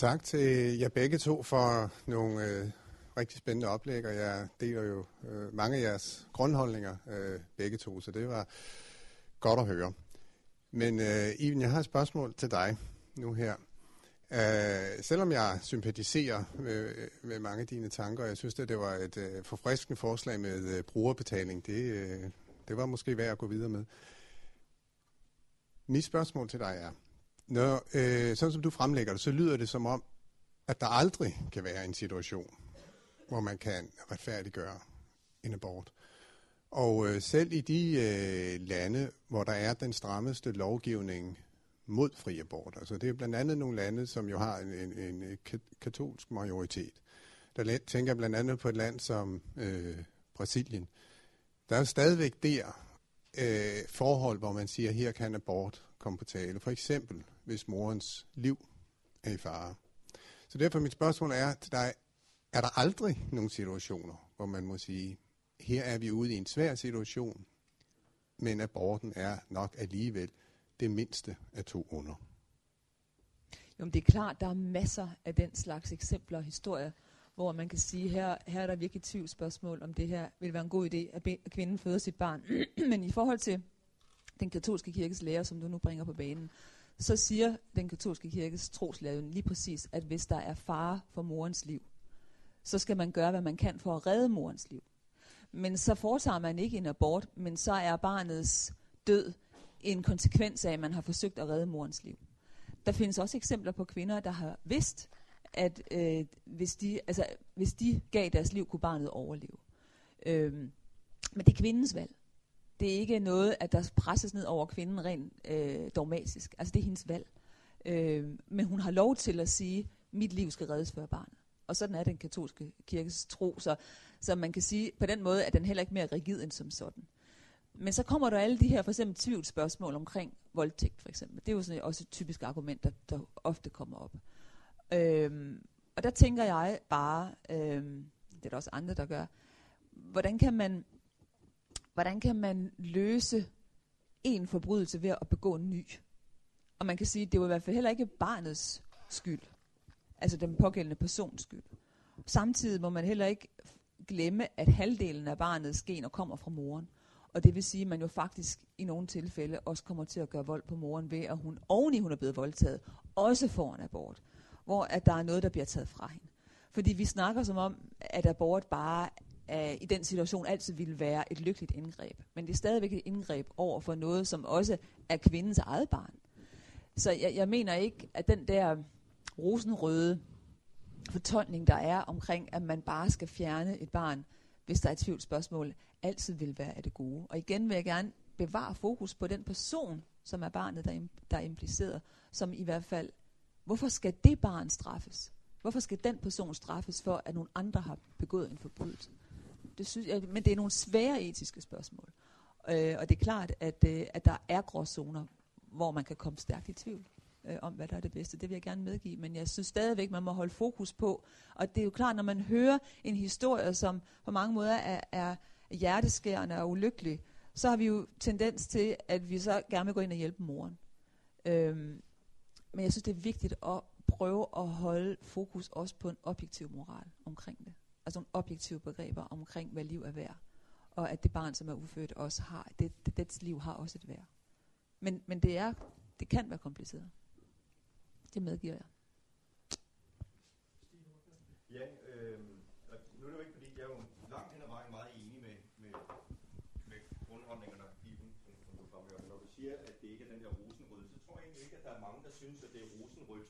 Tak til jer begge to for nogle øh, rigtig spændende oplæg, og jeg deler jo øh, mange af jeres grundholdninger øh, begge to, så det var godt at høre. Men øh, Iven, jeg har et spørgsmål til dig nu her. Uh, selvom jeg sympatiserer med, med mange af dine tanker, og jeg synes, at det var et øh, forfriskende forslag med øh, brugerbetaling, det, øh, det var måske værd at gå videre med. Mit spørgsmål til dig er, når, øh, sådan som du fremlægger det, så lyder det som om, at der aldrig kan være en situation, hvor man kan retfærdiggøre en abort. Og øh, selv i de øh, lande, hvor der er den strammeste lovgivning mod fri abort, altså det er blandt andet nogle lande, som jo har en, en, en katolsk majoritet. Der tænker blandt andet på et land som øh, Brasilien. Der er stadigvæk der øh, forhold, hvor man siger, her kan abort komme på tale. For eksempel, hvis morens liv er i fare. Så derfor mit spørgsmål er til dig, er der aldrig nogle situationer, hvor man må sige, her er vi ude i en svær situation, men aborten er nok alligevel det mindste af to under. Jo, men det er klart, der er masser af den slags eksempler og historier, hvor man kan sige, her, her er der virkelig tvivlsspørgsmål, om det her vil være en god idé, at kvinden føder sit barn. men i forhold til den katolske kirkes lærer, som du nu bringer på banen, så siger den katolske kirkes troslærer lige præcis, at hvis der er fare for morens liv, så skal man gøre, hvad man kan for at redde morens liv. Men så foretager man ikke en abort, men så er barnets død en konsekvens af, at man har forsøgt at redde morens liv. Der findes også eksempler på kvinder, der har vidst, at øh, hvis, de, altså, hvis de gav deres liv, kunne barnet overleve. Øh, men det er kvindens valg. Det er ikke noget, at der presses ned over kvinden rent øh, dogmatisk. Altså det er hendes valg. Øh, men hun har lov til at sige, mit liv skal reddes før barnet. Og sådan er den katolske kirkes tro. Så, så man kan sige, på den måde er den heller ikke mere rigid end som sådan. Men så kommer der alle de her for eksempel tvivlsspørgsmål omkring voldtægt for eksempel. Det er jo sådan også et typisk argument, der, der ofte kommer op. Øhm, og der tænker jeg bare, øhm, det er der også andre, der gør, hvordan kan man, hvordan kan man løse en forbrydelse ved at begå en ny? Og man kan sige, det var i hvert fald heller ikke barnets skyld altså den pågældende persons skyld. Samtidig må man heller ikke glemme, at halvdelen af barnets gener kommer fra moren. Og det vil sige, at man jo faktisk i nogle tilfælde også kommer til at gøre vold på moren ved, at hun oveni hun er blevet voldtaget, også får en abort. Hvor at der er noget, der bliver taget fra hende. Fordi vi snakker som om, at abort bare uh, i den situation altid ville være et lykkeligt indgreb. Men det er stadigvæk et indgreb over for noget, som også er kvindens eget barn. Så jeg, jeg mener ikke, at den der rosenrøde fortolkning, der er omkring, at man bare skal fjerne et barn, hvis der er et tvivlsspørgsmål, altid vil være af det gode. Og igen vil jeg gerne bevare fokus på den person, som er barnet, der, der er impliceret, som i hvert fald, hvorfor skal det barn straffes? Hvorfor skal den person straffes for, at nogle andre har begået en forbrydelse? Det synes jeg, men det er nogle svære etiske spørgsmål. Øh, og det er klart, at, øh, at der er gråzoner, hvor man kan komme stærkt i tvivl øh, om, hvad der er det bedste. Det vil jeg gerne medgive, men jeg synes stadigvæk, man må holde fokus på. Og det er jo klart, når man hører en historie, som på mange måder er, er hjerteskærende og ulykkelig, så har vi jo tendens til, at vi så gerne vil gå ind og hjælpe moren. Øhm, men jeg synes, det er vigtigt at prøve at holde fokus også på en objektiv moral omkring det. Altså nogle objektive begreber omkring, hvad liv er værd. Og at det barn, som er ufødt, også har, det, det, dets liv har også et værd. Men, men det, er, det kan være kompliceret. Det medgiver jeg. Ja, øh, nu er det jo ikke, fordi jeg er jo langt hen ad vejen meget enig med, med, med grundholdningerne i den, som, som du fremhører. Når du siger, at det ikke er den der rosenrød, så tror jeg egentlig ikke, at der er mange, der synes, at det er rosenrødt,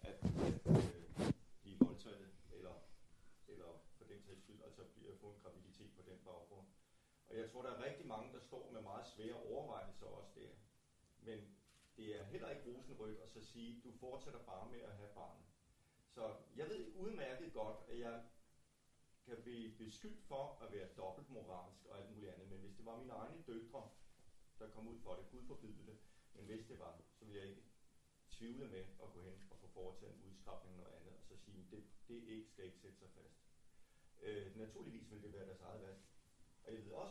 at, at øh, de er voldtaget, eller, eller for den sags skyld, altså bliver få en graviditet på den baggrund. Og jeg tror, der er rigtig mange, der står med meget svære overvejelser også der. Men det er heller ikke rosenrødt at så sige, du fortsætter bare med at have barnet. Så jeg ved udmærket godt, at jeg kan blive beskyldt for at være dobbeltmoralsk og alt muligt andet, men hvis det var mine egne døtre, der kom ud for det, Gud forbyde det, men hvis det var, så ville jeg ikke tvivle med at gå hen og få foretaget en udskrabning og noget andet, og så sige, det, det ikke skal ikke sætte sig fast. Øh, naturligvis vil det være deres eget valg. Og jeg ved også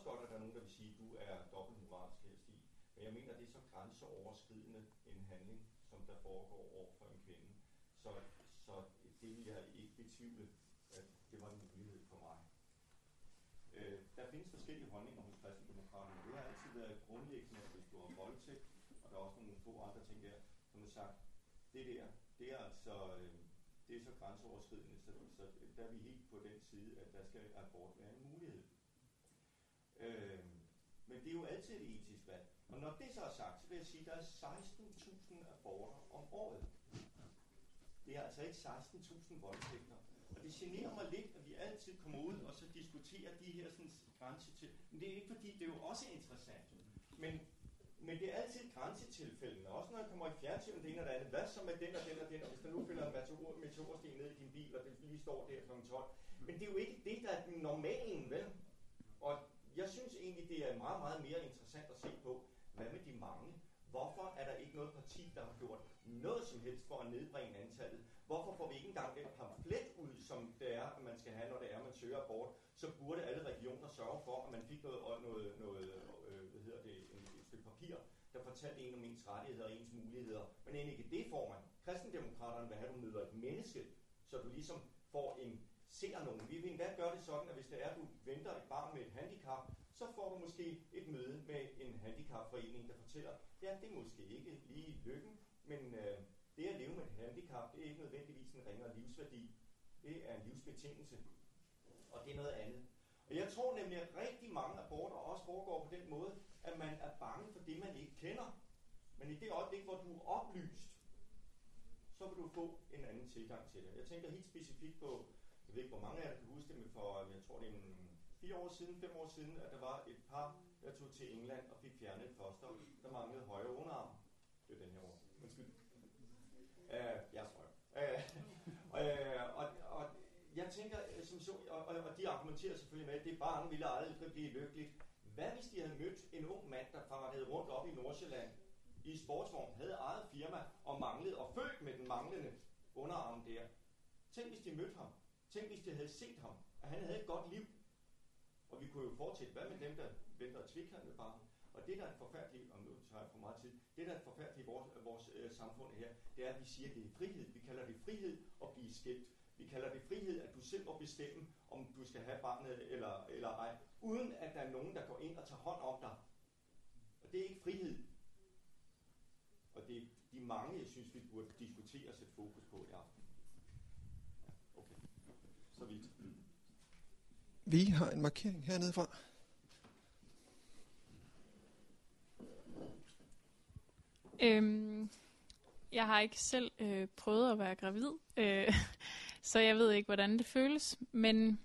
sige, at du er dobbeltmoralsk her, Stig. Men jeg mener, det er så grænseoverskridende en handling, som der foregår over for en kvinde. Så, så det vil jeg ikke betvivle, at det var en mulighed for mig. Øh, der findes forskellige holdninger hos kristendemokraterne. Det har altid været grundlæggende, at hvis du har voldtægt, og der er også nogle få andre ting der, som har sagt, det der, det er altså øh, det er så grænseoverskridende, så, så der er vi helt på den side, at der skal abort være en mulighed. Øh, det er jo altid et etisk valg. Og når det så er sagt, så vil jeg sige, at der er 16.000 aborter om året. Det er altså ikke 16.000 voldtægter. Og det generer mig lidt, at vi altid kommer ud og så diskuterer de her sådan, grænse til. Men det er ikke fordi, det er jo også interessant. Men, men det er altid grænsetilfældene. Også når jeg kommer i fjernsynet, det ene og det andet. Hvad så med den og den og den? Og hvis der nu finder en meteor, meteorsten ned i din bil, og det lige står der kl. 12. Men det er jo ikke det, der er den normalen, vel? Og jeg synes egentlig, det er meget, meget mere interessant at se på, hvad med de mange? Hvorfor er der ikke noget parti, der har gjort noget som helst for at nedbringe antallet? Hvorfor får vi ikke engang den pamflet ud, som det er, at man skal have, når det er, at man søger abort? Så burde alle regioner sørge for, at man fik noget, noget, noget øh, hvad hedder det, en, et stykke papir, der fortalte en om ens rettigheder og ens muligheder. Men end ikke det får man. Kristendemokraterne vil have, at du møder et menneske, så du ligesom får en ser nogen. Vi vil endda gøre det sådan, at hvis det er, at du venter et barn med et handicap, så får du måske et møde med en handicapforening, der fortæller, ja, det er måske ikke lige lykken, men øh, det at leve med et handicap, det er ikke nødvendigvis en ringere livsværdi. Det er en livsbetingelse, og det er noget andet. Og jeg tror nemlig, at rigtig mange aborter også foregår på den måde, at man er bange for det, man ikke kender. Men i det øjeblik, hvor du er oplyst, så vil du få en anden tilgang til det. Jeg tænker helt specifikt på, jeg ved ikke, hvor mange af jer kan huske det, men for, jeg tror det er en fire år siden, fem år siden, at der var et par, der tog til England og fik fjernet et foster, der manglede højre underarm. Det er den her år. Undskyld. Uh, jeg tror uh, øh, og, øh, og, og jeg tænker, som så, og, og, og de argumenterer selvfølgelig med, at det barn ville aldrig blive lykkeligt. Hvad hvis de havde mødt en ung mand, der fartede rundt op i Nordsjælland i sportsvogn, havde eget firma og manglede, og født med den manglende underarm der. Tænk, hvis de mødte ham. Tænk, hvis de havde set ham, at han havde et godt liv. Og vi kunne jo fortsætte, hvad med dem, der venter med barnet? Og det, der er forfærdeligt, og nu tager jeg for meget tid, det, der er forfærdeligt i vores, øh, vores øh, samfund her, det er, at vi siger, at det er frihed. Vi kalder det frihed at blive skilt. Vi kalder det frihed, at du selv må bestemme, om du skal have barnet eller, eller ej, uden at der er nogen, der går ind og tager hånd om dig. Og det er ikke frihed. Og det er de mange, jeg synes, vi burde diskutere og sætte fokus på i aften. Så vidt. Vi har en markering hernede fra. Øhm, jeg har ikke selv øh, prøvet at være gravid, øh, så jeg ved ikke, hvordan det føles. Men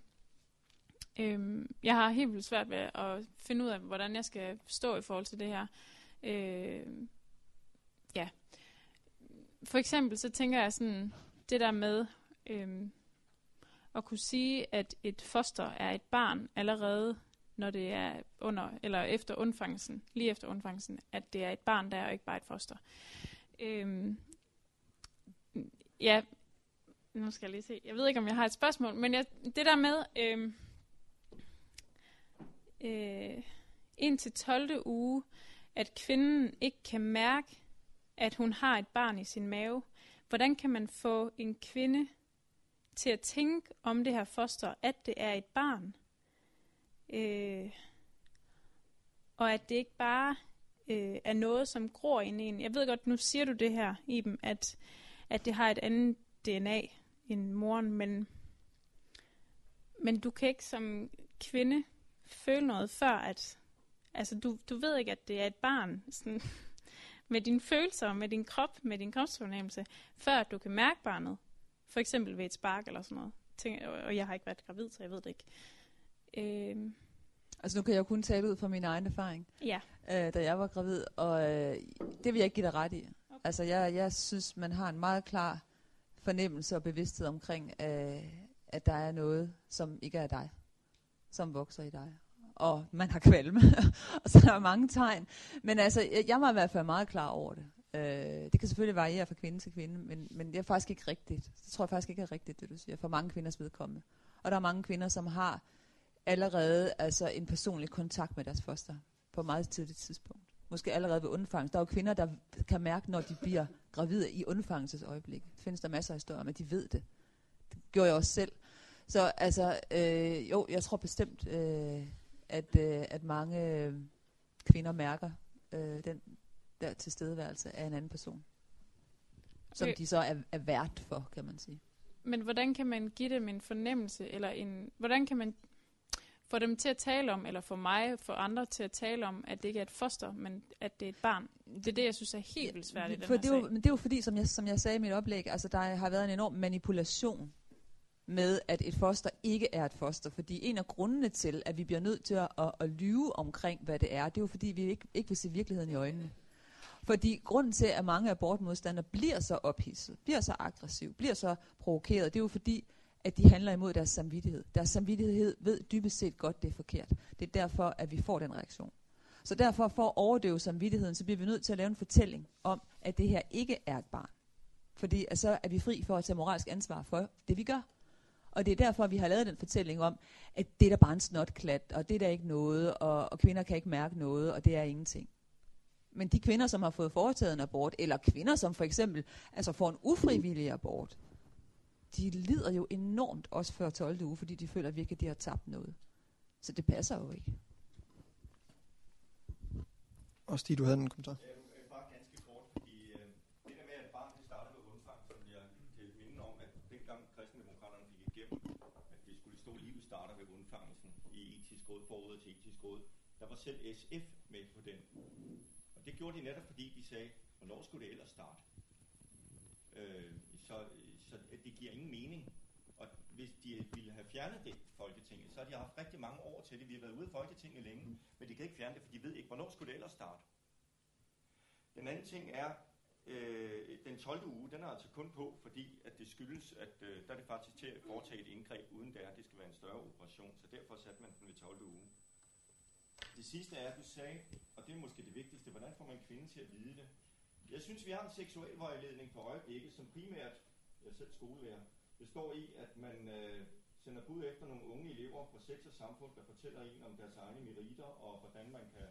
øh, jeg har helt vildt svært ved at finde ud af, hvordan jeg skal stå i forhold til det her. Øh, ja. For eksempel så tænker jeg sådan, det der med øh, at kunne sige, at et foster er et barn allerede, når det er under, eller efter undfangelsen, lige efter undfangelsen, at det er et barn der, og ikke bare et foster. Øhm, ja, nu skal jeg lige se. Jeg ved ikke, om jeg har et spørgsmål, men jeg, det der med øhm, øh, indtil 12. uge, at kvinden ikke kan mærke, at hun har et barn i sin mave. Hvordan kan man få en kvinde til at tænke om det her foster, at det er et barn? Øh, og at det ikke bare øh, er noget, som gror ind i en. Jeg ved godt, nu siger du det her, Iben, at, at det har et andet DNA end moren, men, men du kan ikke som kvinde føle noget før, at altså, du, du ved ikke, at det er et barn, sådan, med dine følelser, med din krop, med din kropsfornemmelse, før du kan mærke barnet. For eksempel ved et spark eller sådan noget. Tænk, og jeg har ikke været gravid, så jeg ved det ikke. Øh, Altså nu kan jeg jo kun tale ud fra min egen erfaring, ja. øh, da jeg var gravid, og øh, det vil jeg ikke give dig ret i. Okay. Altså jeg, jeg synes, man har en meget klar fornemmelse og bevidsthed omkring, øh, at der er noget, som ikke er dig, som vokser i dig. Og man har kvalme, og så er der mange tegn. Men altså, jeg, jeg var i hvert fald meget klar over det. Øh, det kan selvfølgelig variere fra kvinde til kvinde, men, men det er faktisk ikke rigtigt. Det tror jeg faktisk ikke er rigtigt, det du siger, for mange kvinders vedkommende. Og der er mange kvinder, som har allerede altså en personlig kontakt med deres foster på et meget tidligt tidspunkt. Måske allerede ved undfangelse. Der er jo kvinder, der kan mærke, når de bliver gravide i undfangelsesøjeblik. Det findes der masser af historier om, at de ved det. gjorde jeg også selv. Så altså, øh, jo, jeg tror bestemt, øh, at, øh, at mange øh, kvinder mærker øh, den der tilstedeværelse af en anden person. Som Okay. de så er, er vært for, kan man sige. Men hvordan kan man give dem en fornemmelse, eller en, hvordan kan man få dem til at tale om, eller få mig, få andre til at tale om, at det ikke er et foster, men at det er et barn? Det er det, jeg synes er helt vildt svært i den for det er jo. Men det er jo fordi, som jeg, som jeg sagde i mit oplæg, altså der har været en enorm manipulation med, at et foster ikke er et foster. Fordi en af grundene til, at vi bliver nødt til at, at, at lyve omkring, hvad det er, det er jo fordi, vi ikke, ikke vil se virkeligheden i øjnene. Fordi grunden til, at mange abortmodstandere bliver så ophidset, bliver så aggressiv, bliver så provokeret, det er jo fordi, at de handler imod deres samvittighed. Deres samvittighed ved dybest set godt, det er forkert. Det er derfor, at vi får den reaktion. Så derfor, for at overdøve samvittigheden, så bliver vi nødt til at lave en fortælling om, at det her ikke er et barn. Fordi at så er vi fri for at tage moralsk ansvar for det, vi gør. Og det er derfor, vi har lavet den fortælling om, at det er der bare en snotklat, og det er der ikke noget, og, og kvinder kan ikke mærke noget, og det er ingenting. Men de kvinder, som har fået foretaget en abort, eller kvinder, som for eksempel altså får en ufrivillig abort, de lider jo enormt også før 12. uge, fordi de føler virkelig, at de har tabt noget. Så det passer jo ikke. Og Stig, du havde en kommentar. Bare ganske kort, fordi det der med, at barn det starter ved undfang, som jeg kan minde om, at dengang kristendemokraterne fik igennem, at det skulle stå, at livet starter ved undfangelsen i etisk råd, forud til etisk råd, der var selv SF med på den. Og det gjorde de netop, fordi de sagde, hvornår skulle det ellers starte? Øh, så, så det giver ingen mening. Og hvis de ville have fjernet det Folketinget, så har de haft rigtig mange år til det. Vi har været ude i Folketinget længe, men de kan ikke fjerne det, for de ved ikke, hvornår skulle det ellers starte. Den anden ting er, øh, den 12. uge, den er altså kun på, fordi at det skyldes, at øh, der er det faktisk til at foretage et indgreb, uden det er, det skal være en større operation. Så derfor satte man den ved 12. uge. Det sidste er, at du sagde, og det er måske det vigtigste, hvordan får man kvinden til at vide det? Jeg synes, vi har en seksuel vejledning på øjeblikket, som primært, jeg er selv skolelærer, består i, at man øh, sender bud efter nogle unge elever fra sex og samfund, der fortæller en om deres egne meritter, og hvordan man kan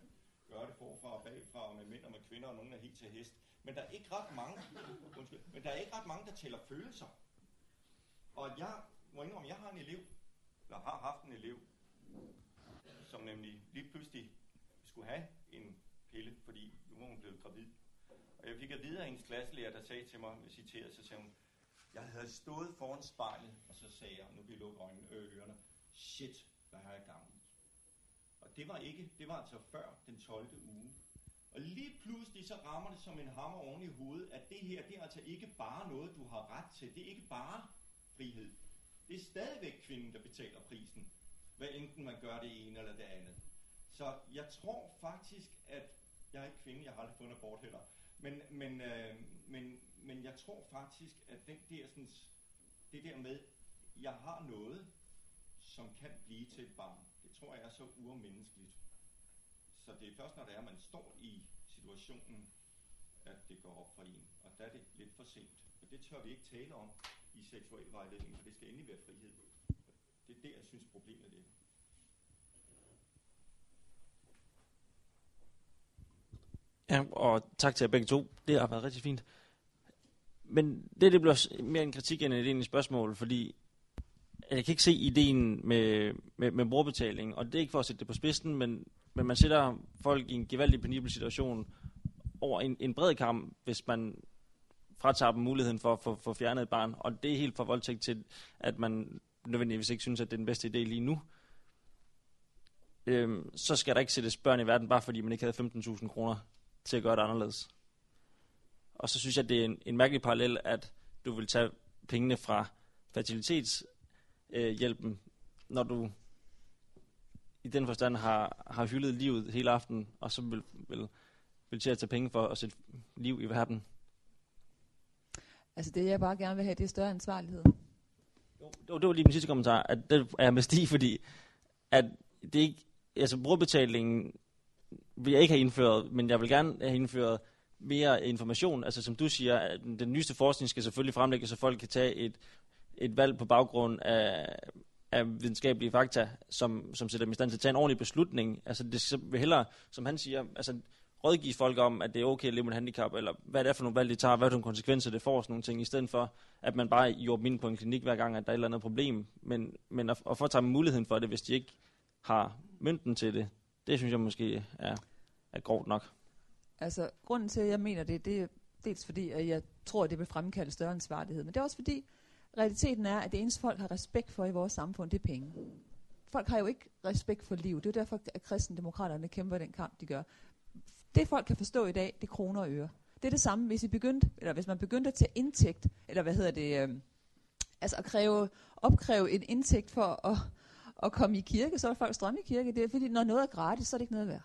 gøre det forfra og bagfra, og med mænd og med kvinder, og nogen er helt til hest. Men der er ikke ret mange, undskyld, men der er ikke ret mange, der tæller følelser. Og jeg må indrømme, jeg har en elev, eller har haft en elev, som nemlig lige pludselig skulle have en pille, fordi nu var hun blevet gravid. Og jeg fik at vide af hendes klasselærer, der sagde til mig, jeg citerer, så sagde hun, jeg havde stået foran spejlet, og så sagde jeg, nu bliver I lukke øjnene, øh, ørerne, shit, hvad har jeg gang i? Og det var ikke, det var altså før den 12. uge. Og lige pludselig så rammer det som en hammer oven i hovedet, at det her, det er altså ikke bare noget, du har ret til. Det er ikke bare frihed. Det er stadigvæk kvinden, der betaler prisen. Hvad enten man gør det ene eller det andet. Så jeg tror faktisk, at jeg er ikke kvinde, jeg har aldrig fundet abort heller. Men, men, øh, men, men jeg tror faktisk, at den der, sådan, det der med, jeg har noget, som kan blive til et barn, det tror jeg er så urmenneskeligt. Så det er først, når det er, at man står i situationen, at det går op for en. Og der er det lidt for sent. Og det tør vi ikke tale om i seksuel vejledning, for det skal endelig være frihed. Det er der, jeg synes, problemet ligger. Ja, og tak til jer begge to. Det har været rigtig fint. Men det, det bliver mere en kritik end et egentlig spørgsmål, fordi jeg kan ikke se ideen med, med, med brugerbetaling, og det er ikke for at sætte det på spidsen, men, men man sætter folk i en gevaldig penibel situation over en, en bred kamp, hvis man fratager dem muligheden for at få fjernet et barn, og det er helt fra voldtægt til, at man nødvendigvis ikke synes, at det er den bedste idé lige nu. Øhm, så skal der ikke sættes børn i verden, bare fordi man ikke havde 15.000 kroner til at gøre det anderledes. Og så synes jeg, det er en, en mærkelig parallel, at du vil tage pengene fra fertilitetshjælpen, øh, når du i den forstand har, har hyldet livet hele aften, og så vil, vil, vil til at tage penge for at sætte liv i verden. Altså det, jeg bare gerne vil have, det er større ansvarlighed. Jo, det var, det var lige min sidste kommentar, at det er jeg med Stig, fordi at det ikke, altså brugerbetalingen vil jeg ikke have indført, men jeg vil gerne have indført mere information. Altså som du siger, at den nyeste forskning skal selvfølgelig fremlægges, så folk kan tage et, et valg på baggrund af, af videnskabelige fakta, som, som sætter dem i stand til at tage en ordentlig beslutning. Altså det vil hellere, som han siger, altså rådgive folk om, at det er okay at leve med et handicap, eller hvad det er for nogle valg, de tager, hvad er det for nogle konsekvenser, det får, sådan nogle ting, i stedet for, at man bare jobber ind på en klinik hver gang, at der er et eller andet problem, men, men at, at få tage muligheden for det, hvis de ikke har mynten til det, det synes jeg måske er, er grovt nok. Altså, grunden til, at jeg mener det, det er dels fordi, at jeg tror, at det vil fremkalde større ansvarlighed, men det er også fordi, realiteten er, at det eneste folk har respekt for i vores samfund, det er penge. Folk har jo ikke respekt for liv. Det er jo derfor, at kristendemokraterne kæmper den kamp, de gør. Det folk kan forstå i dag, det er kroner og øre. Det er det samme, hvis, I begyndte, eller hvis man begyndte at tage indtægt, eller hvad hedder det, øh, altså at kræve, opkræve en indtægt for at, at komme i kirke, så er folk strømme i kirke. Det er fordi, når noget er gratis, så er det ikke noget værd.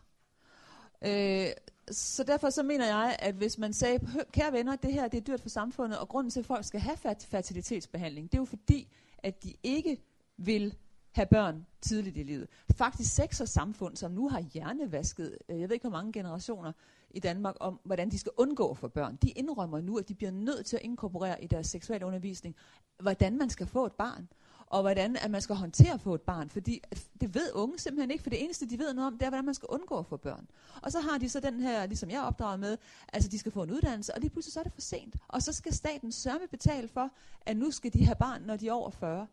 Øh, så derfor så mener jeg, at hvis man sagde, kære venner, det her det er dyrt for samfundet, og grunden til, at folk skal have fertilitetsbehandling, det er jo fordi, at de ikke vil have børn tidligt i livet. Faktisk sex og samfund, som nu har hjernevasket, øh, jeg ved ikke hvor mange generationer i Danmark, om hvordan de skal undgå for børn. De indrømmer nu, at de bliver nødt til at inkorporere i deres seksuelle undervisning, hvordan man skal få et barn og hvordan at man skal håndtere at få et barn. Fordi det ved unge simpelthen ikke, for det eneste, de ved noget om, det er, hvordan man skal undgå at få børn. Og så har de så den her, ligesom jeg opdraget med, altså de skal få en uddannelse, og lige pludselig så er det for sent. Og så skal staten sørme betale for, at nu skal de have barn, når de er over 40.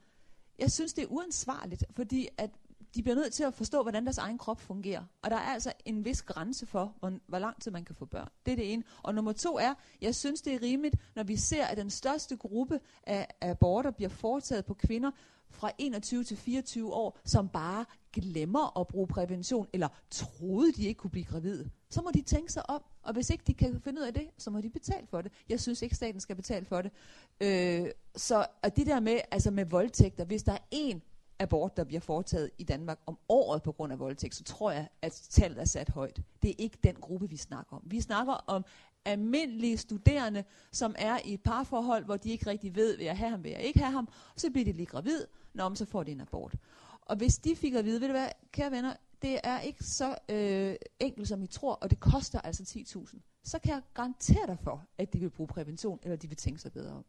Jeg synes, det er uansvarligt, fordi at de bliver nødt til at forstå, hvordan deres egen krop fungerer. Og der er altså en vis grænse for, hvor, hvor lang tid man kan få børn. Det er det ene. Og nummer to er, jeg synes, det er rimeligt, når vi ser, at den største gruppe af aborter bliver foretaget på kvinder fra 21 til 24 år, som bare glemmer at bruge prævention, eller troede, de ikke kunne blive gravide. Så må de tænke sig om, og hvis ikke de kan finde ud af det, så må de betale for det. Jeg synes ikke, staten skal betale for det. Øh, så og det der med, altså med voldtægter, hvis der er en abort, der bliver foretaget i Danmark om året på grund af voldtægt, så tror jeg, at tallet er sat højt. Det er ikke den gruppe, vi snakker om. Vi snakker om almindelige studerende, som er i et parforhold, hvor de ikke rigtig ved, vil jeg have ham, vil jeg ikke have ham, og så bliver de lige gravid, når så får de en abort. Og hvis de fik at vide, ved du hvad, kære venner, det er ikke så øh, enkelt, som I tror, og det koster altså 10.000, så kan jeg garantere dig for, at de vil bruge prævention, eller de vil tænke sig bedre om.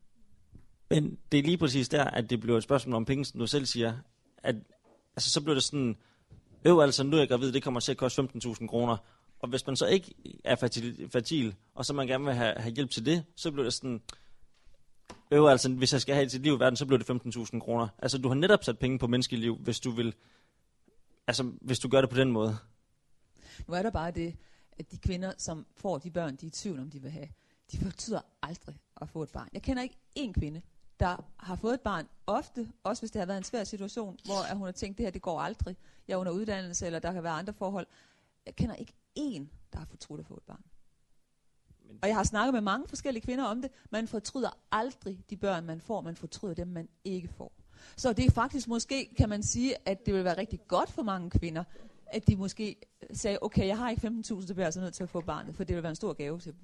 Men det er lige præcis der, at det bliver et spørgsmål om penge, som du selv siger, at altså, så bliver det sådan, øv altså, nu er jeg gravid, det kommer til at koste 15.000 kroner. Og hvis man så ikke er fertil, fertil og så man gerne vil have, have hjælp til det, så bliver det sådan, øv altså, hvis jeg skal have et liv i verden, så bliver det 15.000 kroner. Altså, du har netop sat penge på menneskeliv, hvis du vil, altså, hvis du gør det på den måde. Nu er der bare det, at de kvinder, som får de børn, de er i tvivl om, de vil have, de betyder aldrig at få et barn. Jeg kender ikke én kvinde, der har fået et barn, ofte, også hvis det har været en svær situation, hvor at hun har tænkt, det her det går aldrig, jeg er under uddannelse, eller der kan være andre forhold. Jeg kender ikke én, der har fortrudt at få et barn. Og jeg har snakket med mange forskellige kvinder om det. Man fortryder aldrig de børn, man får. Man fortryder dem, man ikke får. Så det er faktisk måske, kan man sige, at det vil være rigtig godt for mange kvinder, at de måske sagde, okay, jeg har ikke 15.000, så bliver jeg altså nødt til at få barnet, for det vil være en stor gave til dem.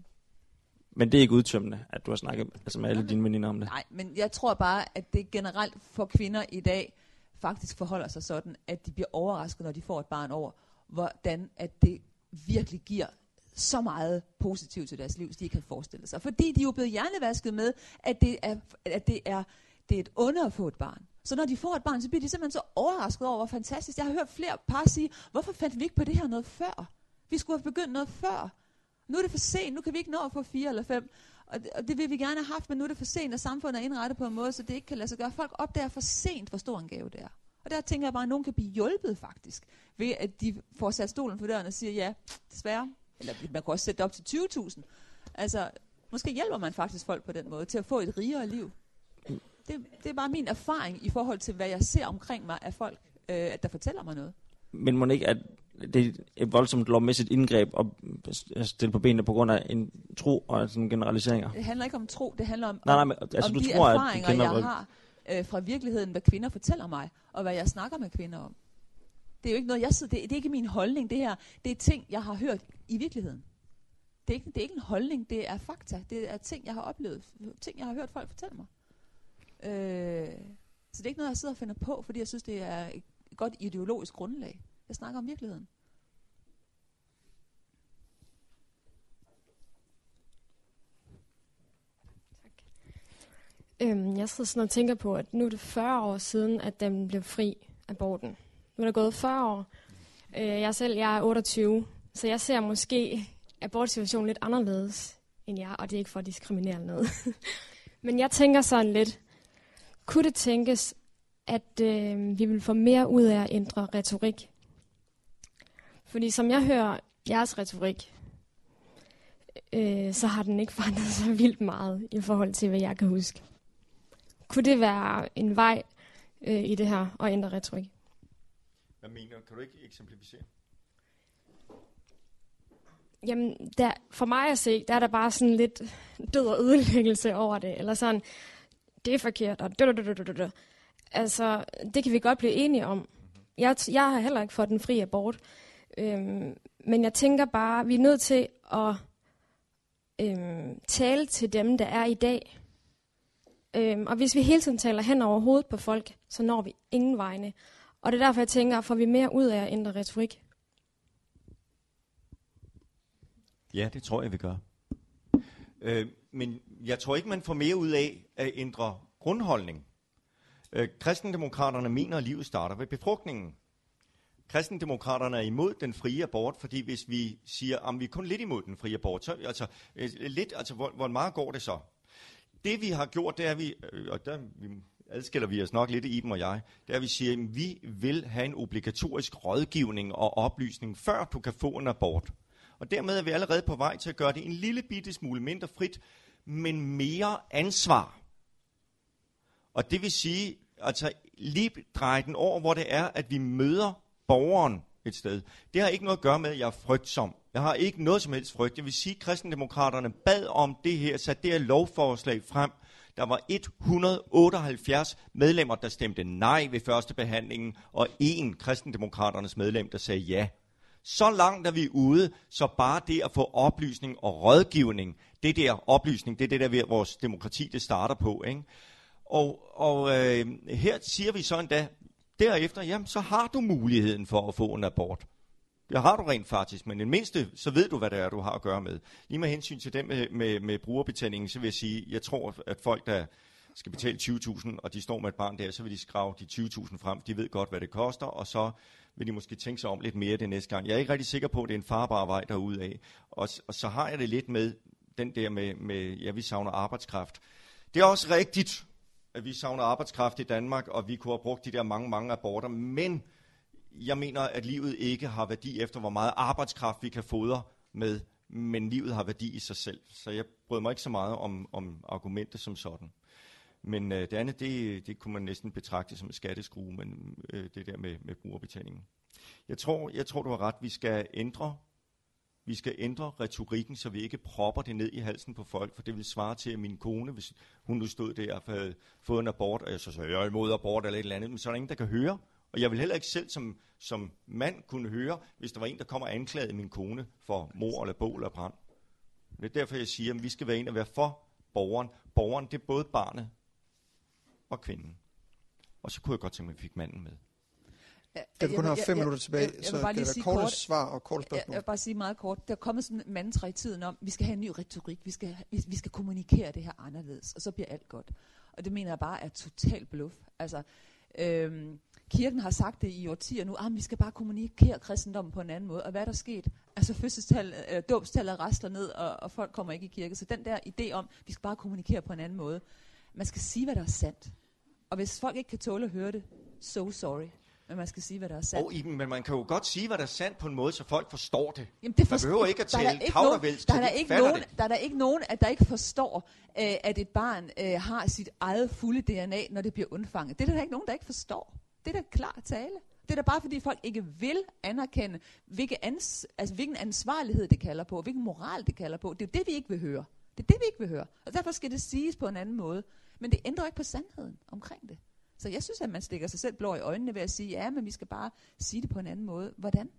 Men det er ikke udtømmende, at du har snakket altså med alle dine veninder om det? Nej, men jeg tror bare, at det generelt for kvinder i dag faktisk forholder sig sådan, at de bliver overrasket, når de får et barn over, hvordan at det virkelig giver så meget positivt til deres liv, så de ikke kan forestille sig. Fordi de er jo blevet hjernevasket med, at det er, at det er, det er et under at få et barn. Så når de får et barn, så bliver de simpelthen så overrasket over, hvor fantastisk. Jeg har hørt flere par sige, hvorfor fandt vi ikke på det her noget før? Vi skulle have begyndt noget før. Nu er det for sent, nu kan vi ikke nå at få fire eller fem. Og det, og det vil vi gerne have haft, men nu er det for sent, og samfundet er indrettet på en måde, så det ikke kan lade sig gøre. Folk opdager for sent, hvor stor en gave det er. Og der tænker jeg bare, at nogen kan blive hjulpet faktisk, ved at de får sat stolen for døren og siger, ja, desværre. Eller man kan også sætte op til 20.000. Altså, måske hjælper man faktisk folk på den måde, til at få et rigere liv. Det, det er bare min erfaring i forhold til, hvad jeg ser omkring mig af folk, øh, at der fortæller mig noget. Men må ikke, at det er et voldsomt lovmæssigt indgreb at stille på benene på grund af en tro og sådan generaliseringer. Det handler ikke om tro, det handler om, nej, nej, men, altså, om du de tror, erfaringer, at jeg har øh, fra virkeligheden, hvad kvinder fortæller mig, og hvad jeg snakker med kvinder om. Det er jo ikke noget, jeg sidder, det, det er ikke min holdning, det her. Det er ting, jeg har hørt i virkeligheden. Det er, ikke, det er ikke en holdning, det er fakta. Det er ting, jeg har oplevet. Ting, jeg har hørt folk fortælle mig. Øh, så det er ikke noget, jeg sidder og finder på, fordi jeg synes, det er et godt ideologisk grundlag. Jeg snakker om virkeligheden. Øhm, jeg sidder sådan og tænker på, at nu er det 40 år siden, at den blev fri, aborten. Nu er der gået 40 år. Øh, jeg selv, jeg er 28, så jeg ser måske abortsituationen lidt anderledes end jeg, og det er ikke for at diskriminere eller noget. Men jeg tænker sådan lidt, kunne det tænkes, at øh, vi vil få mere ud af at ændre retorik? Fordi som jeg hører jeres retorik, øh, så har den ikke forandret sig vildt meget i forhold til, hvad jeg kan huske. Kunne det være en vej øh, i det her at ændre retorik? Hvad mener du? Kan du ikke eksemplificere? Jamen, der, for mig at se, der er der bare sådan lidt død og ødelæggelse over det. Eller sådan, det er forkert, og. Altså, det kan vi godt blive enige om. Jeg, jeg har heller ikke fået den fri abort. Øhm, men jeg tænker bare, vi er nødt til at øhm, tale til dem, der er i dag. Øhm, og hvis vi hele tiden taler hen over hovedet på folk, så når vi ingen vegne. Og det er derfor, jeg tænker, får vi mere ud af at ændre retorik? Ja, det tror jeg, vi gør. Øh, men jeg tror ikke, man får mere ud af at ændre grundholdning. Øh, kristendemokraterne mener, at livet starter ved befrugtningen. Kristendemokraterne er imod den frie abort, fordi hvis vi siger, at vi er kun lidt imod den frie abort, så altså, øh, lidt, altså hvor, hvor meget går det så? Det vi har gjort, det er vi, øh, og der vi adskiller vi os nok lidt i dem og jeg, det er, at vi siger, at vi vil have en obligatorisk rådgivning og oplysning, før du kan få en abort. Og dermed er vi allerede på vej til at gøre det en lille bitte smule mindre frit, men mere ansvar. Og det vil sige, altså lige dreje den over, hvor det er, at vi møder borgeren et sted. Det har ikke noget at gøre med, at jeg er frygtsom. Jeg har ikke noget som helst frygt. Jeg vil sige, at kristendemokraterne bad om det her, satte det her lovforslag frem. Der var 178 medlemmer, der stemte nej ved første behandlingen, og én kristendemokraternes medlem, der sagde ja. Så langt er vi ude, så bare det at få oplysning og rådgivning, det der oplysning, det er det der, vores demokrati det starter på. Ikke? Og, og øh, her siger vi så endda, derefter, jamen så har du muligheden for at få en abort. Det har du rent faktisk, men i mindste, så ved du, hvad det er, du har at gøre med. Lige med hensyn til dem med, med, med brugerbetalingen, så vil jeg sige, jeg tror, at folk, der skal betale 20.000, og de står med et barn der, så vil de skrave de 20.000 frem. De ved godt, hvad det koster, og så vil de måske tænke sig om lidt mere det næste gang. Jeg er ikke rigtig sikker på, at det er en farbar vej af. Og, og så har jeg det lidt med den der med, med, ja, vi savner arbejdskraft. Det er også rigtigt, at vi savner arbejdskraft i Danmark, og vi kunne have brugt de der mange, mange aborter, men jeg mener, at livet ikke har værdi efter, hvor meget arbejdskraft vi kan fodre med, men livet har værdi i sig selv. Så jeg bryder mig ikke så meget om, om argumentet som sådan. Men øh, det andet, det, det kunne man næsten betragte som en skatteskrue, men øh, det der med, med brugerbetalingen. Jeg tror, jeg tror, du har ret. Vi skal ændre vi skal ændre retorikken, så vi ikke propper det ned i halsen på folk, for det vil svare til, at min kone, hvis hun nu stod der og havde fået en abort, og jeg så sagde, jeg er imod abort eller et eller andet, men så er der ingen, der kan høre. Og jeg vil heller ikke selv som, som mand kunne høre, hvis der var en, der kommer og anklagede min kone for mor eller bål eller brand. Det er derfor, jeg siger, at vi skal være en og være for borgeren. Borgeren, det er både barnet og kvinden. Og så kunne jeg godt tænke mig, at vi fik manden med. Ja, da vi kun har fem minutter tilbage, jeg, jeg, jeg så kan det være korte kort, svar og korte spørgsmål. Jeg, jeg vil bare sige meget kort. Der er kommet sådan en mantra i tiden om, at vi skal have en ny retorik, vi skal, vi, vi skal kommunikere det her anderledes, og så bliver alt godt. Og det mener jeg bare er totalt bluff. Altså, øhm, kirken har sagt det i årtier nu, at ah, vi skal bare kommunikere kristendommen på en anden måde. Og hvad er der sket? Altså fødselstal, øh, dåbstallet rasler ned, og, og folk kommer ikke i kirke. Så den der idé om, at vi skal bare kommunikere på en anden måde. Man skal sige, hvad der er sandt. Og hvis folk ikke kan tåle at høre det, so sorry. Men man skal sige, hvad der er sandt. Og Iben, men man kan jo godt sige, hvad der er sandt på en måde, så folk forstår det. Jamen, det forstår, man behøver ikke at tale tavlervæls, der, er der, ikke nogen, det. der er der ikke nogen, at der ikke forstår, øh, at et barn øh, har sit eget fulde DNA, når det bliver undfanget. Det er der ikke nogen, der ikke forstår. Det er da klar tale. Det er da bare fordi folk ikke vil anerkende, hvilke ans, altså, hvilken ansvarlighed det kalder på, hvilken moral det kalder på. Det er det, vi ikke vil høre. Det er det, vi ikke vil høre. Og derfor skal det siges på en anden måde. Men det ændrer ikke på sandheden omkring det. Så jeg synes, at man stikker sig selv blå i øjnene ved at sige, ja, men vi skal bare sige det på en anden måde. Hvordan?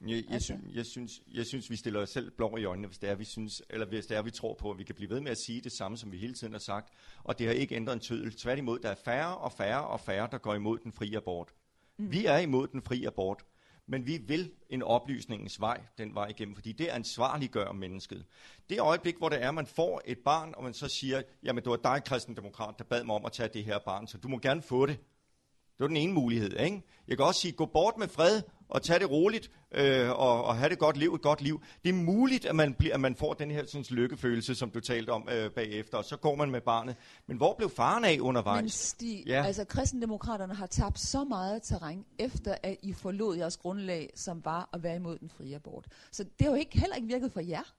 Jeg, jeg, altså. synes, jeg, synes, jeg synes, vi stiller os selv blå i øjnene, hvis det, er, vi synes, eller hvis det er, vi tror på, at vi kan blive ved med at sige det samme, som vi hele tiden har sagt. Og det har ikke ændret en tødel. Tværtimod, der er færre og færre og færre, der går imod den frie abort. Mm. Vi er imod den frie abort. Men vi vil en oplysningens vej, den vej igennem, fordi det ansvarliggør mennesket. Det øjeblik, hvor det er, man får et barn, og man så siger, jamen det var dig, kristendemokrat, der bad mig om at tage det her barn, så du må gerne få det. Det var den ene mulighed. Ikke? Jeg kan også sige, gå bort med fred og tage det roligt øh, og, og have det godt liv, et godt liv. Det er muligt, at man, bliver, at man får den her sådan, lykkefølelse, som du talte om øh, bagefter, og så går man med barnet. Men hvor blev faren af undervejs? Men Stig, ja. altså kristendemokraterne har tabt så meget terræn, efter at I forlod jeres grundlag, som var at være imod den frie abort. Så det har jo ikke, heller ikke virket for jer.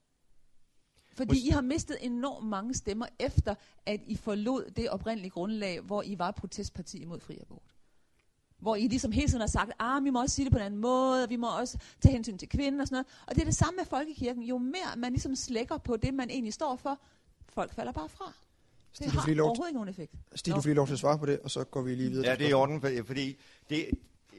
Fordi Mås- I har mistet enormt mange stemmer efter, at I forlod det oprindelige grundlag, hvor I var protestparti imod fri abort. Hvor I ligesom hele tiden har sagt, ah, vi må også sige det på en anden måde, og vi må også tage hensyn til kvinden og sådan noget. Og det er det samme med folkekirken. Jo mere man ligesom slækker på det, man egentlig står for, folk falder bare fra. Stig, det har overhovedet ikke nogen effekt. Stig, du får lige lov til at svare på det, og så går vi lige videre. Ja, det er i orden, fordi det,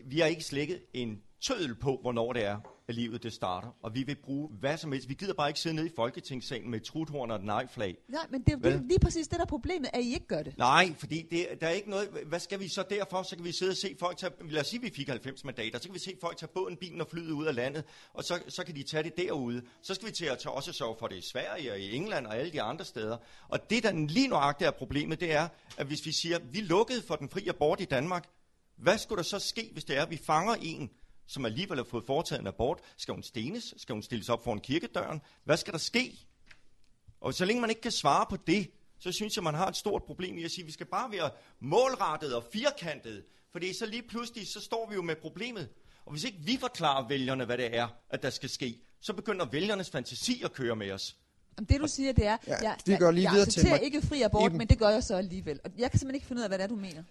vi har ikke slækket en tødel på, hvornår det er, at livet det starter. Og vi vil bruge hvad som helst. Vi gider bare ikke sidde nede i Folketingssalen med et truthorn og et nej-flag. Nej, men det er Vel? lige præcis det, der er problemet, at I ikke gør det. Nej, fordi det, der er ikke noget... Hvad skal vi så derfor? Så kan vi sidde og se folk tage... Lad os sige, at vi fik 90 mandater. Så kan vi se folk tage båden, bilen og flyet ud af landet. Og så, så kan de tage det derude. Så skal vi til at tage også sørge for det i Sverige og i England og alle de andre steder. Og det, der lige nøjagtigt er problemet, det er, at hvis vi siger, at vi lukkede for den frie abort i Danmark, hvad skulle der så ske, hvis det er, at vi fanger en, som alligevel har fået foretaget en abort? Skal hun stenes? Skal hun stilles op foran kirkedøren? Hvad skal der ske? Og så længe man ikke kan svare på det, så synes jeg, man har et stort problem i at sige, at vi skal bare være målrettet og firkantet. Fordi så lige pludselig, så står vi jo med problemet. Og hvis ikke vi forklarer vælgerne, hvad det er, at der skal ske, så begynder vælgernes fantasi at køre med os. Jamen, det du siger, det er, ja, jeg, vi går lige jeg, videre jeg accepterer til ikke fri abort, Iben. men det gør jeg så alligevel. Og jeg kan simpelthen ikke finde ud af, hvad det er, du mener.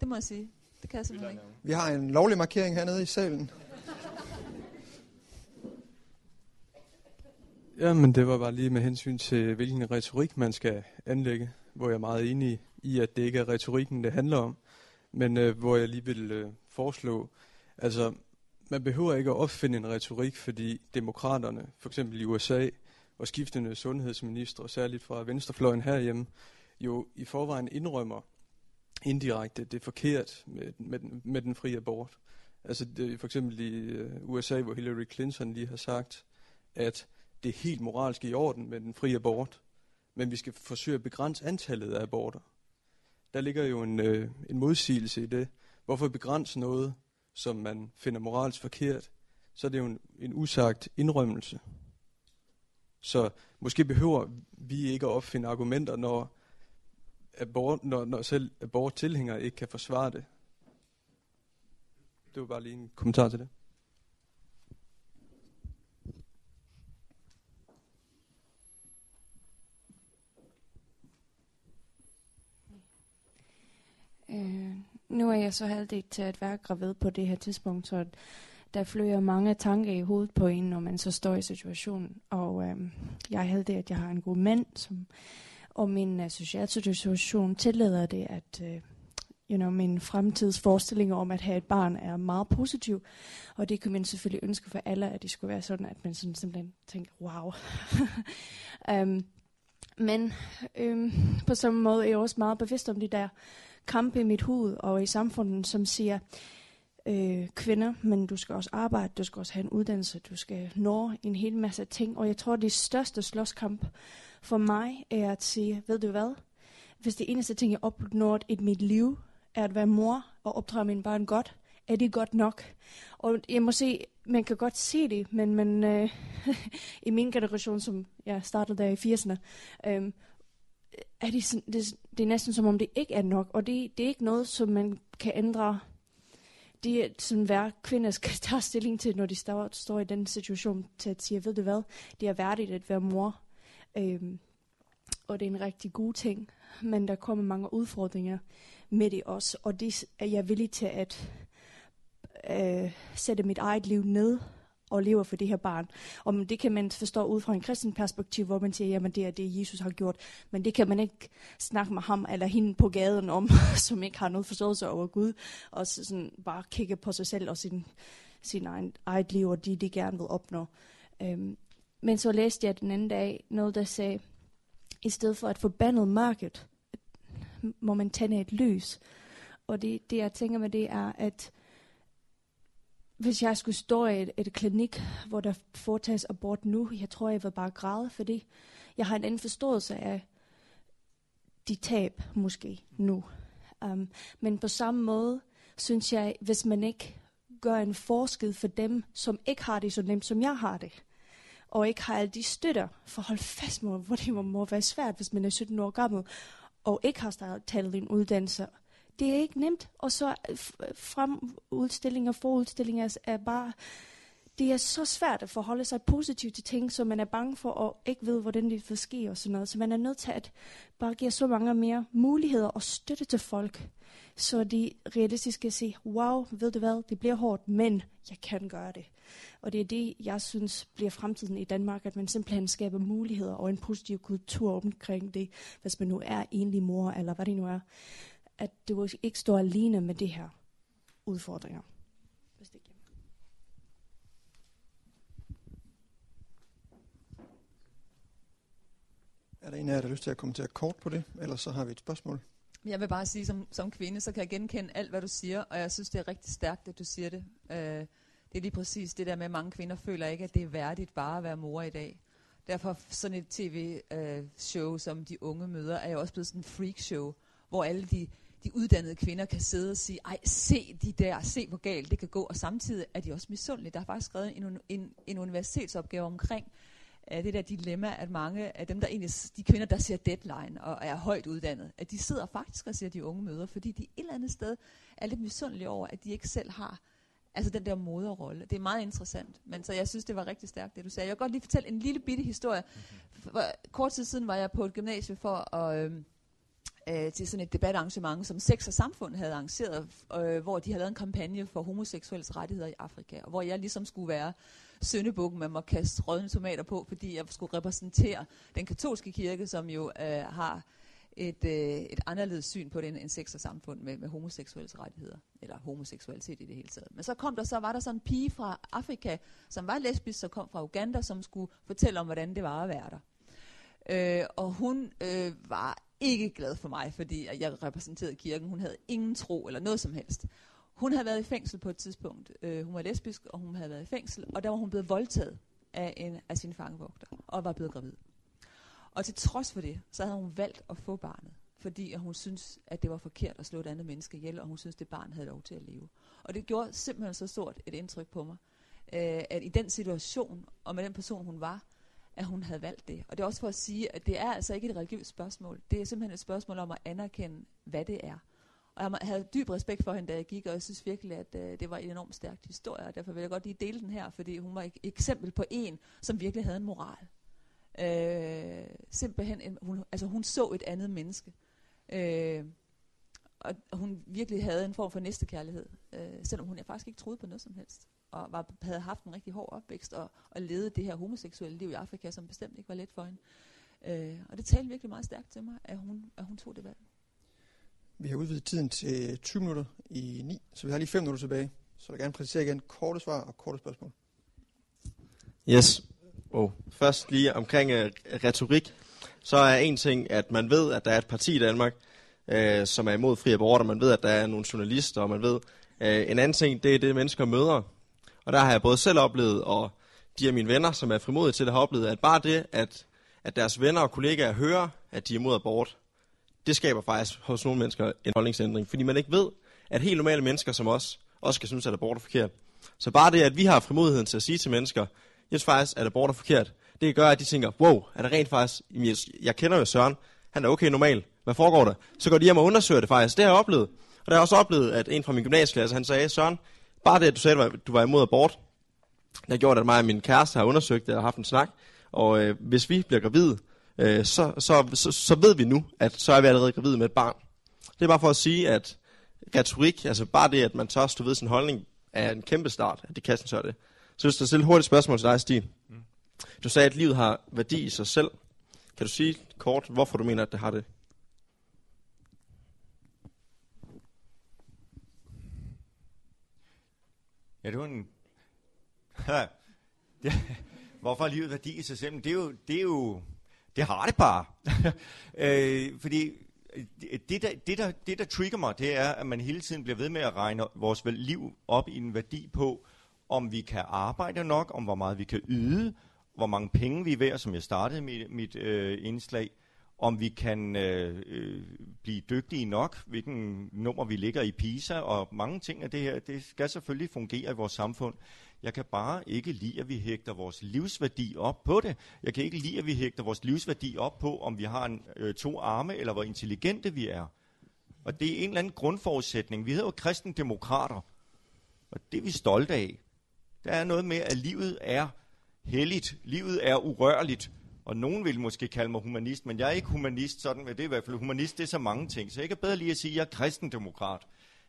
Det må jeg sige. Det kan jeg simpelthen ikke. Vi har en lovlig markering hernede i salen. Ja, men det var bare lige med hensyn til, hvilken retorik man skal anlægge, hvor jeg er meget enig i, at det ikke er retorikken, det handler om, men øh, hvor jeg lige vil øh, foreslå, altså man behøver ikke at opfinde en retorik, fordi demokraterne, for eksempel i USA, og skiftende sundhedsminister, særligt fra venstrefløjen herhjemme, jo i forvejen indrømmer, indirekte det er forkert med, med, den, med den frie abort. Altså det, for eksempel i øh, USA, hvor Hillary Clinton lige har sagt, at det er helt moralsk i orden med den frie abort, men vi skal forsøge at begrænse antallet af aborter. Der ligger jo en, øh, en modsigelse i det. Hvorfor begrænse noget, som man finder moralsk forkert? Så er det jo en, en usagt indrømmelse. Så måske behøver vi ikke at opfinde argumenter, når abort, når, når selv abort-tilhængere ikke kan forsvare det. Det var bare lige en kommentar til det. Øh, nu er jeg så heldig til at være gravid på det her tidspunkt, så der flyver mange tanker i hovedet på en, når man så står i situationen. Og øh, jeg er heldig, at jeg har en god mand, som og min øh, uh, sociale situation tillader det, at øh, you know, min fremtidsforestillinger om at have et barn er meget positiv. Og det kan man selvfølgelig ønske for alle, at det skulle være sådan, at man sådan simpelthen tænker, wow. um, men um, på samme måde er jeg også meget bevidst om de der kampe i mit hoved og i samfundet, som siger, øh, kvinder, men du skal også arbejde, du skal også have en uddannelse, du skal nå en hel masse ting. Og jeg tror, det største slåskamp for mig er at sige, ved du hvad, hvis det eneste ting, jeg opnår i mit liv, er at være mor og opdrage mine børn godt, er det godt nok? Og jeg må se, man kan godt se det, men man, øh, i min generation, som jeg startede der i 80'erne, øh, er det, sådan, det, det er næsten som om det ikke er nok, og det, det er ikke noget, som man kan ændre. Det er sådan, hver kvinde skal tage stilling til, når de står, står i den situation, til at sige, ved du hvad, det er værdigt at være mor, Øhm, og det er en rigtig god ting, men der kommer mange udfordringer med det også, og det er jeg villig til at øh, sætte mit eget liv ned og leve for det her barn. Og det kan man forstå ud fra en kristen perspektiv, hvor man siger, jamen det er det, Jesus har gjort. Men det kan man ikke snakke med ham eller hende på gaden om, som ikke har noget forståelse over Gud, og sådan bare kigge på sig selv og sin, sin egen, eget liv og de, de gerne vil opnå. Øhm, men så læste jeg den anden dag noget, der sagde, i stedet for at forbandet mørket, må man tænde et lys. Og det, det jeg tænker med det er, at hvis jeg skulle stå i et, et klinik, hvor der foretages abort nu, jeg tror, jeg vil bare græde, fordi jeg har en anden forståelse af de tab måske nu. Um, men på samme måde, synes jeg, hvis man ikke gør en forskel for dem, som ikke har det så nemt, som jeg har det, og ikke har alle de støtter, for hold fast med, hvor det må være svært, hvis man er 17 år gammel, og ikke har taget en uddannelse. Det er ikke nemt, og så fremudstillinger, forudstillinger er bare det er så svært at forholde sig positivt til ting, som man er bange for og ikke ved, hvordan det vil ske og sådan noget. Så man er nødt til at bare give så mange mere muligheder og støtte til folk, så de realistisk kan se, wow, ved du hvad, det bliver hårdt, men jeg kan gøre det. Og det er det, jeg synes bliver fremtiden i Danmark, at man simpelthen skaber muligheder og en positiv kultur omkring det, hvis man nu er enlig mor, eller hvad det nu er. At du ikke står alene med det her udfordringer. Er der en af jer, der har lyst til at kommentere kort på det? Ellers så har vi et spørgsmål. Jeg vil bare sige, som, som kvinde, så kan jeg genkende alt, hvad du siger, og jeg synes, det er rigtig stærkt, at du siger det. Øh, det er lige præcis det der med, at mange kvinder føler ikke, at det er værdigt bare at være mor i dag. Derfor sådan et tv-show, øh, som de unge møder, er jo også blevet sådan en freak-show, hvor alle de, de uddannede kvinder kan sidde og sige, ej, se de der, se hvor galt det kan gå, og samtidig er de også misundelige. Der er faktisk skrevet en, en, en universitetsopgave omkring, af det der dilemma, at mange af dem, der egentlig, de kvinder, der ser deadline og er højt uddannet, at de sidder faktisk og ser de unge møder, fordi de et eller andet sted er lidt misundelige over, at de ikke selv har altså den der moderrolle. Det er meget interessant. Men så jeg synes, det var rigtig stærkt, det du sagde. Jeg vil godt lige fortælle en lille bitte historie. For, kort tid siden var jeg på et gymnasie for at... Øh, øh, til sådan et debatarrangement, som Sex og Samfund havde arrangeret, øh, hvor de havde lavet en kampagne for homoseksuelles rettigheder i Afrika, og hvor jeg ligesom skulle være søndebukken, man må kaste rødne tomater på, fordi jeg skulle repræsentere den katolske kirke, som jo øh, har et, øh, et anderledes syn på det end, end sex og samfund med, med homoseksuelles rettigheder, eller homoseksualitet i det hele taget. Men så kom der så, var der sådan en pige fra Afrika, som var lesbisk, som kom fra Uganda, som skulle fortælle om, hvordan det var at være der. Øh, og hun øh, var ikke glad for mig, fordi jeg repræsenterede kirken. Hun havde ingen tro eller noget som helst. Hun havde været i fængsel på et tidspunkt. Øh, hun var lesbisk, og hun havde været i fængsel, og der var hun blevet voldtaget af en af sine fangevogter, og var blevet gravid. Og til trods for det, så havde hun valgt at få barnet, fordi at hun synes, at det var forkert at slå et andet menneske ihjel, og hun synes, at det barn havde lov til at leve. Og det gjorde simpelthen så stort et indtryk på mig, øh, at i den situation, og med den person hun var, at hun havde valgt det. Og det er også for at sige, at det er altså ikke et religiøst spørgsmål. Det er simpelthen et spørgsmål om at anerkende, hvad det er. Og jeg havde dyb respekt for hende, da jeg gik, og jeg synes virkelig, at øh, det var en enormt stærk historie, og derfor vil jeg godt lige dele den her, fordi hun var et eksempel på en, som virkelig havde en moral. Øh, simpelthen, en, hun, altså hun så et andet menneske. Øh, og hun virkelig havde en form for næstekærlighed, øh, selvom hun faktisk ikke troede på noget som helst. Og var, havde haft en rigtig hård opvækst, og, og levede det her homoseksuelle liv i Afrika, som bestemt ikke var let for hende. Øh, og det talte virkelig meget stærkt til mig, at hun, at hun tog det valg. Vi har udvidet tiden til 20 minutter i 9, så vi har lige 5 minutter tilbage. Så jeg vil gerne præcisere igen korte svar og korte spørgsmål. Yes. Wow. Først lige omkring uh, retorik. Så er en ting, at man ved, at der er et parti i Danmark, uh, som er imod fri abort, og man ved, at der er nogle journalister, og man ved, uh, en anden ting, det er det, mennesker møder. Og der har jeg både selv oplevet, og de af mine venner, som er frimodige til det, har oplevet, at bare det, at, at deres venner og kollegaer hører, at de er imod abort, det skaber faktisk hos nogle mennesker en holdningsændring, fordi man ikke ved, at helt normale mennesker som os, også kan synes, at abort er forkert. Så bare det, at vi har frimodigheden til at sige til mennesker, jeg synes faktisk, at abort er forkert, det gør, at de tænker, wow, er det rent faktisk, jeg, jeg kender jo Søren, han er okay normal, hvad foregår der? Så går de hjem og undersøger det faktisk, det har jeg oplevet. Og der har jeg også oplevet, at en fra min gymnasieklasse, han sagde, Søren, bare det, at du sagde, at du var imod abort, det har gjort, at mig og min kæreste har undersøgt det og haft en snak, og øh, hvis vi bliver gravide, øh, så, så, så, så ved vi nu, at så er vi allerede gravid med et barn. Det er bare for at sige, at retorik, altså bare det, at man tør stå ved sin holdning, er en kæmpe start, at det kan så det. Så hvis der stille hurtigt spørgsmål til dig, Stig. Du sagde, at livet har værdi i sig selv. Kan du sige kort, hvorfor du mener, at det har det? Ja, det var en... hvorfor har livet værdi i sig selv? Det er jo, det er jo det har det bare. øh, fordi øh, det der, det, der, det, der trigger mig, det er, at man hele tiden bliver ved med at regne vores liv op i en værdi på, om vi kan arbejde nok, om hvor meget vi kan yde, hvor mange penge vi er værd, som jeg startede mit, mit øh, indslag, om vi kan øh, øh, blive dygtige nok, hvilken nummer vi ligger i PISA, og mange ting af det her, det skal selvfølgelig fungere i vores samfund. Jeg kan bare ikke lide, at vi hægter vores livsværdi op på det. Jeg kan ikke lide, at vi hægter vores livsværdi op på, om vi har en, øh, to arme, eller hvor intelligente vi er. Og det er en eller anden grundforudsætning. Vi hedder jo kristendemokrater, og det er vi stolte af. Der er noget med, at livet er helligt. Livet er urørligt. Og nogen vil måske kalde mig humanist, men jeg er ikke humanist, sådan det er i hvert fald humanist, det er så mange ting. Så jeg kan bedre lige at sige, at jeg er kristendemokrat.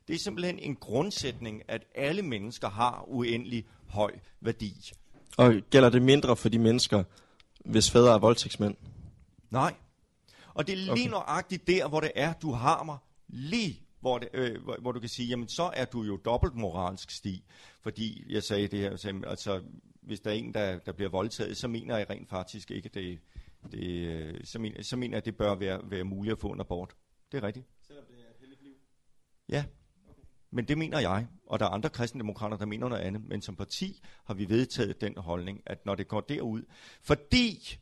Det er simpelthen en grundsætning, at alle mennesker har uendelig høj værdi. Og gælder det mindre for de mennesker, hvis fædre er voldtægtsmænd? Nej. Og det er lige okay. nøjagtigt der, hvor det er, du har mig lige hvor, det, øh, hvor, hvor du kan sige, jamen så er du jo dobbelt moralsk sti. Fordi jeg sagde det her, sagde, altså hvis der er en, der, der bliver voldtaget, så mener jeg rent faktisk ikke, at det, det øh, så, mener, så mener jeg, at det bør være, være muligt at få en abort. Det er rigtigt. Selvom det er et heldigt liv? Ja, men det mener jeg, og der er andre kristendemokrater, der mener noget andet. Men som parti har vi vedtaget den holdning, at når det går derud, fordi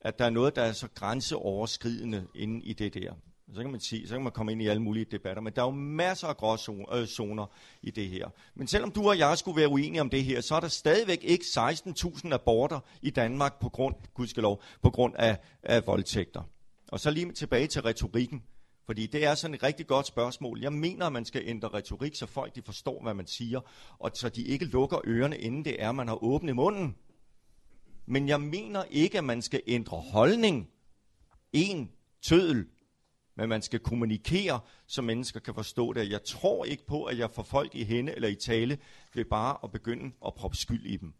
at der er noget, der er så grænseoverskridende inde i det der, så kan man sige, så kan man komme ind i alle mulige debatter, men der er jo masser af gråzoner øh, i det her. Men selvom du og jeg skulle være uenige om det her, så er der stadigvæk ikke 16.000 aborter i Danmark på grund, gudskelov, på grund af, af voldtægter. Og så lige tilbage til retorikken. Fordi det er sådan et rigtig godt spørgsmål. Jeg mener, at man skal ændre retorik, så folk de forstår, hvad man siger, og så de ikke lukker ørerne, inden det er, man har åbnet munden. Men jeg mener ikke, at man skal ændre holdning. En tødel men man skal kommunikere, så mennesker kan forstå det. Jeg tror ikke på, at jeg får folk i hende eller i tale ved bare at begynde at proppe skyld i dem.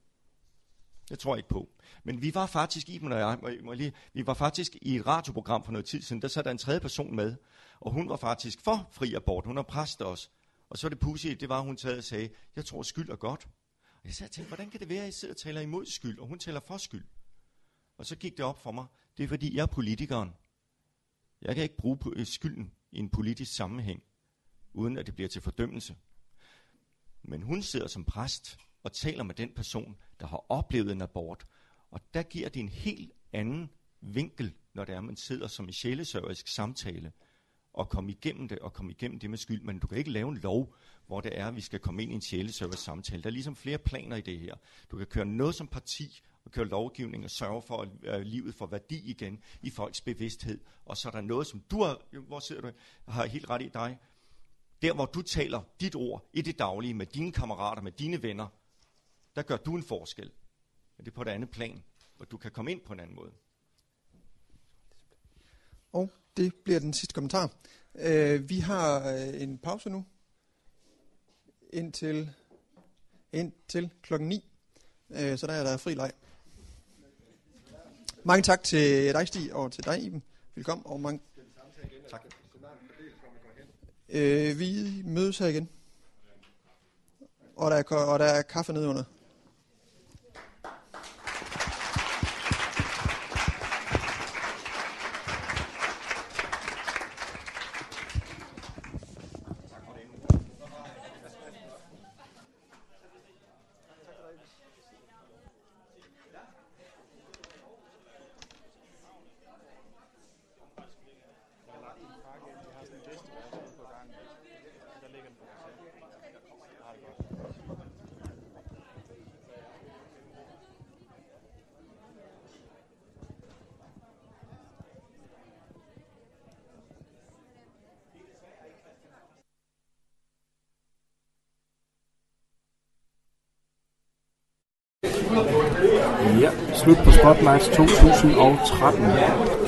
Det tror jeg ikke på. Men vi var faktisk, Iben og jeg, må lige, vi var faktisk i et radioprogram for noget tid siden, der sad der en tredje person med, og hun var faktisk for fri abort. Hun har præst os. Og så det pussy, det var, at hun taget og sagde, jeg tror skyld er godt. Og jeg sagde til hende, hvordan kan det være, at I sidder og taler imod skyld, og hun taler for skyld? Og så gik det op for mig, det er fordi, jeg er politikeren. Jeg kan ikke bruge øh, skylden i en politisk sammenhæng, uden at det bliver til fordømmelse. Men hun sidder som præst og taler med den person, der har oplevet en abort. Og der giver det en helt anden vinkel, når det er, man sidder som i sjælesørgisk samtale og komme igennem det, og komme igennem det med skyld. Men du kan ikke lave en lov, hvor det er, at vi skal komme ind i en sjæleservice samtale. Der er ligesom flere planer i det her. Du kan køre noget som parti, og køre lovgivning og sørge for, at øh, livet får værdi igen i folks bevidsthed. Og så er der noget, som du har, hvor sidder du, har helt ret i dig, der hvor du taler dit ord i det daglige med dine kammerater, med dine venner, der gør du en forskel. Men det er på et andet plan, hvor du kan komme ind på en anden måde. Og det bliver den sidste kommentar. Øh, vi har øh, en pause nu, indtil, indtil klokken 9. øh, så der er der fri leg. Mange tak til dig, Stig, og til dig, Iben. Velkommen, og mange... Tak. Øh, vi mødes her igen. Og der er, og der er kaffe nedenunder. Ja, slut på Spotlights 2013.